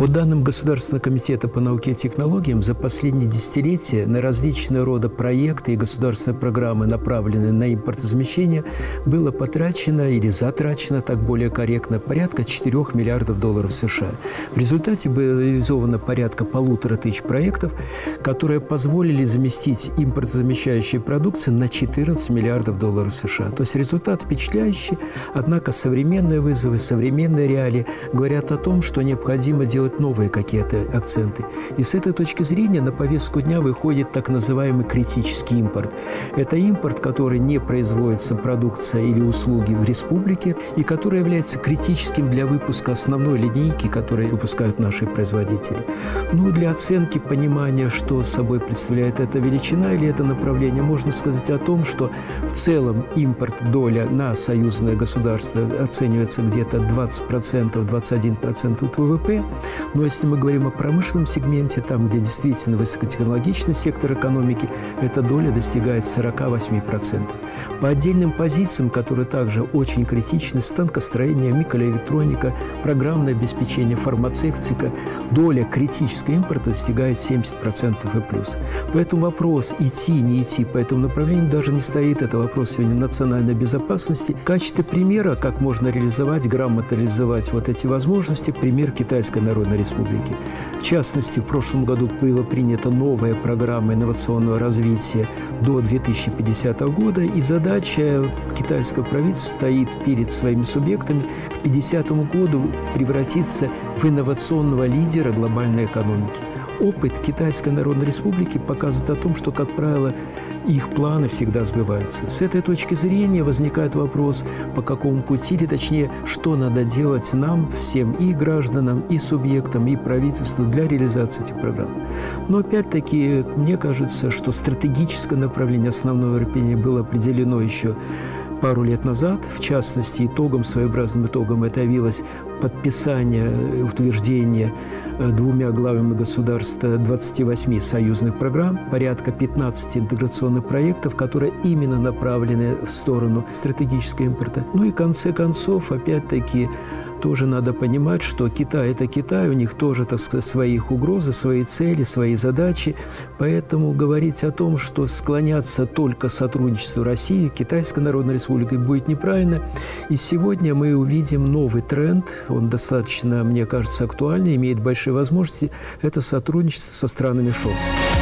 По данным Государственного комитета по науке и технологиям, за последние десятилетия на различные рода проекты и государственные программы, направленные на импортозамещение, было потрачено или затрачено, так более корректно, порядка 4 миллиардов долларов США. В результате было реализовано порядка полутора тысяч проектов, которые позволили заместить импортозамещающие продукции на 14 миллиардов долларов США. То есть результат впечатляющий, однако современные вызовы, современные реалии говорят о том, что необходимо делать делать новые какие-то акценты. И с этой точки зрения на повестку дня выходит так называемый критический импорт. Это импорт, который не производится продукция или услуги в республике и который является критическим для выпуска основной линейки, которые выпускают наши производители. Ну, для оценки понимания, что собой представляет эта величина или это направление, можно сказать о том, что в целом импорт доля на союзное государство оценивается где-то 20%, 21% от ВВП, но если мы говорим о промышленном сегменте, там, где действительно высокотехнологичный сектор экономики, эта доля достигает 48%. По отдельным позициям, которые также очень критичны, станкостроение, микроэлектроника, программное обеспечение, фармацевтика, доля критического импорта достигает 70% и плюс. Поэтому вопрос идти, не идти по этому направлению даже не стоит. Это вопрос сегодня национальной безопасности. В качестве примера, как можно реализовать, грамотно реализовать вот эти возможности, пример китайской народной Народной Республики. В частности, в прошлом году была принята новая программа инновационного развития до 2050 года, и задача китайского правительства стоит перед своими субъектами к 50 году превратиться в инновационного лидера глобальной экономики. Опыт Китайской Народной Республики показывает о том, что, как правило, их планы всегда сбываются. С этой точки зрения возникает вопрос, по какому пути, или точнее, что надо делать нам, всем и гражданам, и субъектам, и правительству для реализации этих программ. Но опять-таки, мне кажется, что стратегическое направление основного Европения было определено еще пару лет назад. В частности, итогом, своеобразным итогом это явилось подписание, утверждение двумя главами государства 28 союзных программ, порядка 15 интеграционных проектов, которые именно направлены в сторону стратегического импорта. Ну и в конце концов, опять-таки, тоже надо понимать, что Китай – это Китай, у них тоже, так сказать, свои угрозы, свои цели, свои задачи. Поэтому говорить о том, что склоняться только сотрудничеству России, Китайской Народной Республики будет неправильно. И сегодня мы увидим новый тренд, он достаточно, мне кажется, актуальный, имеет большие возможности – это сотрудничество со странами ШОС.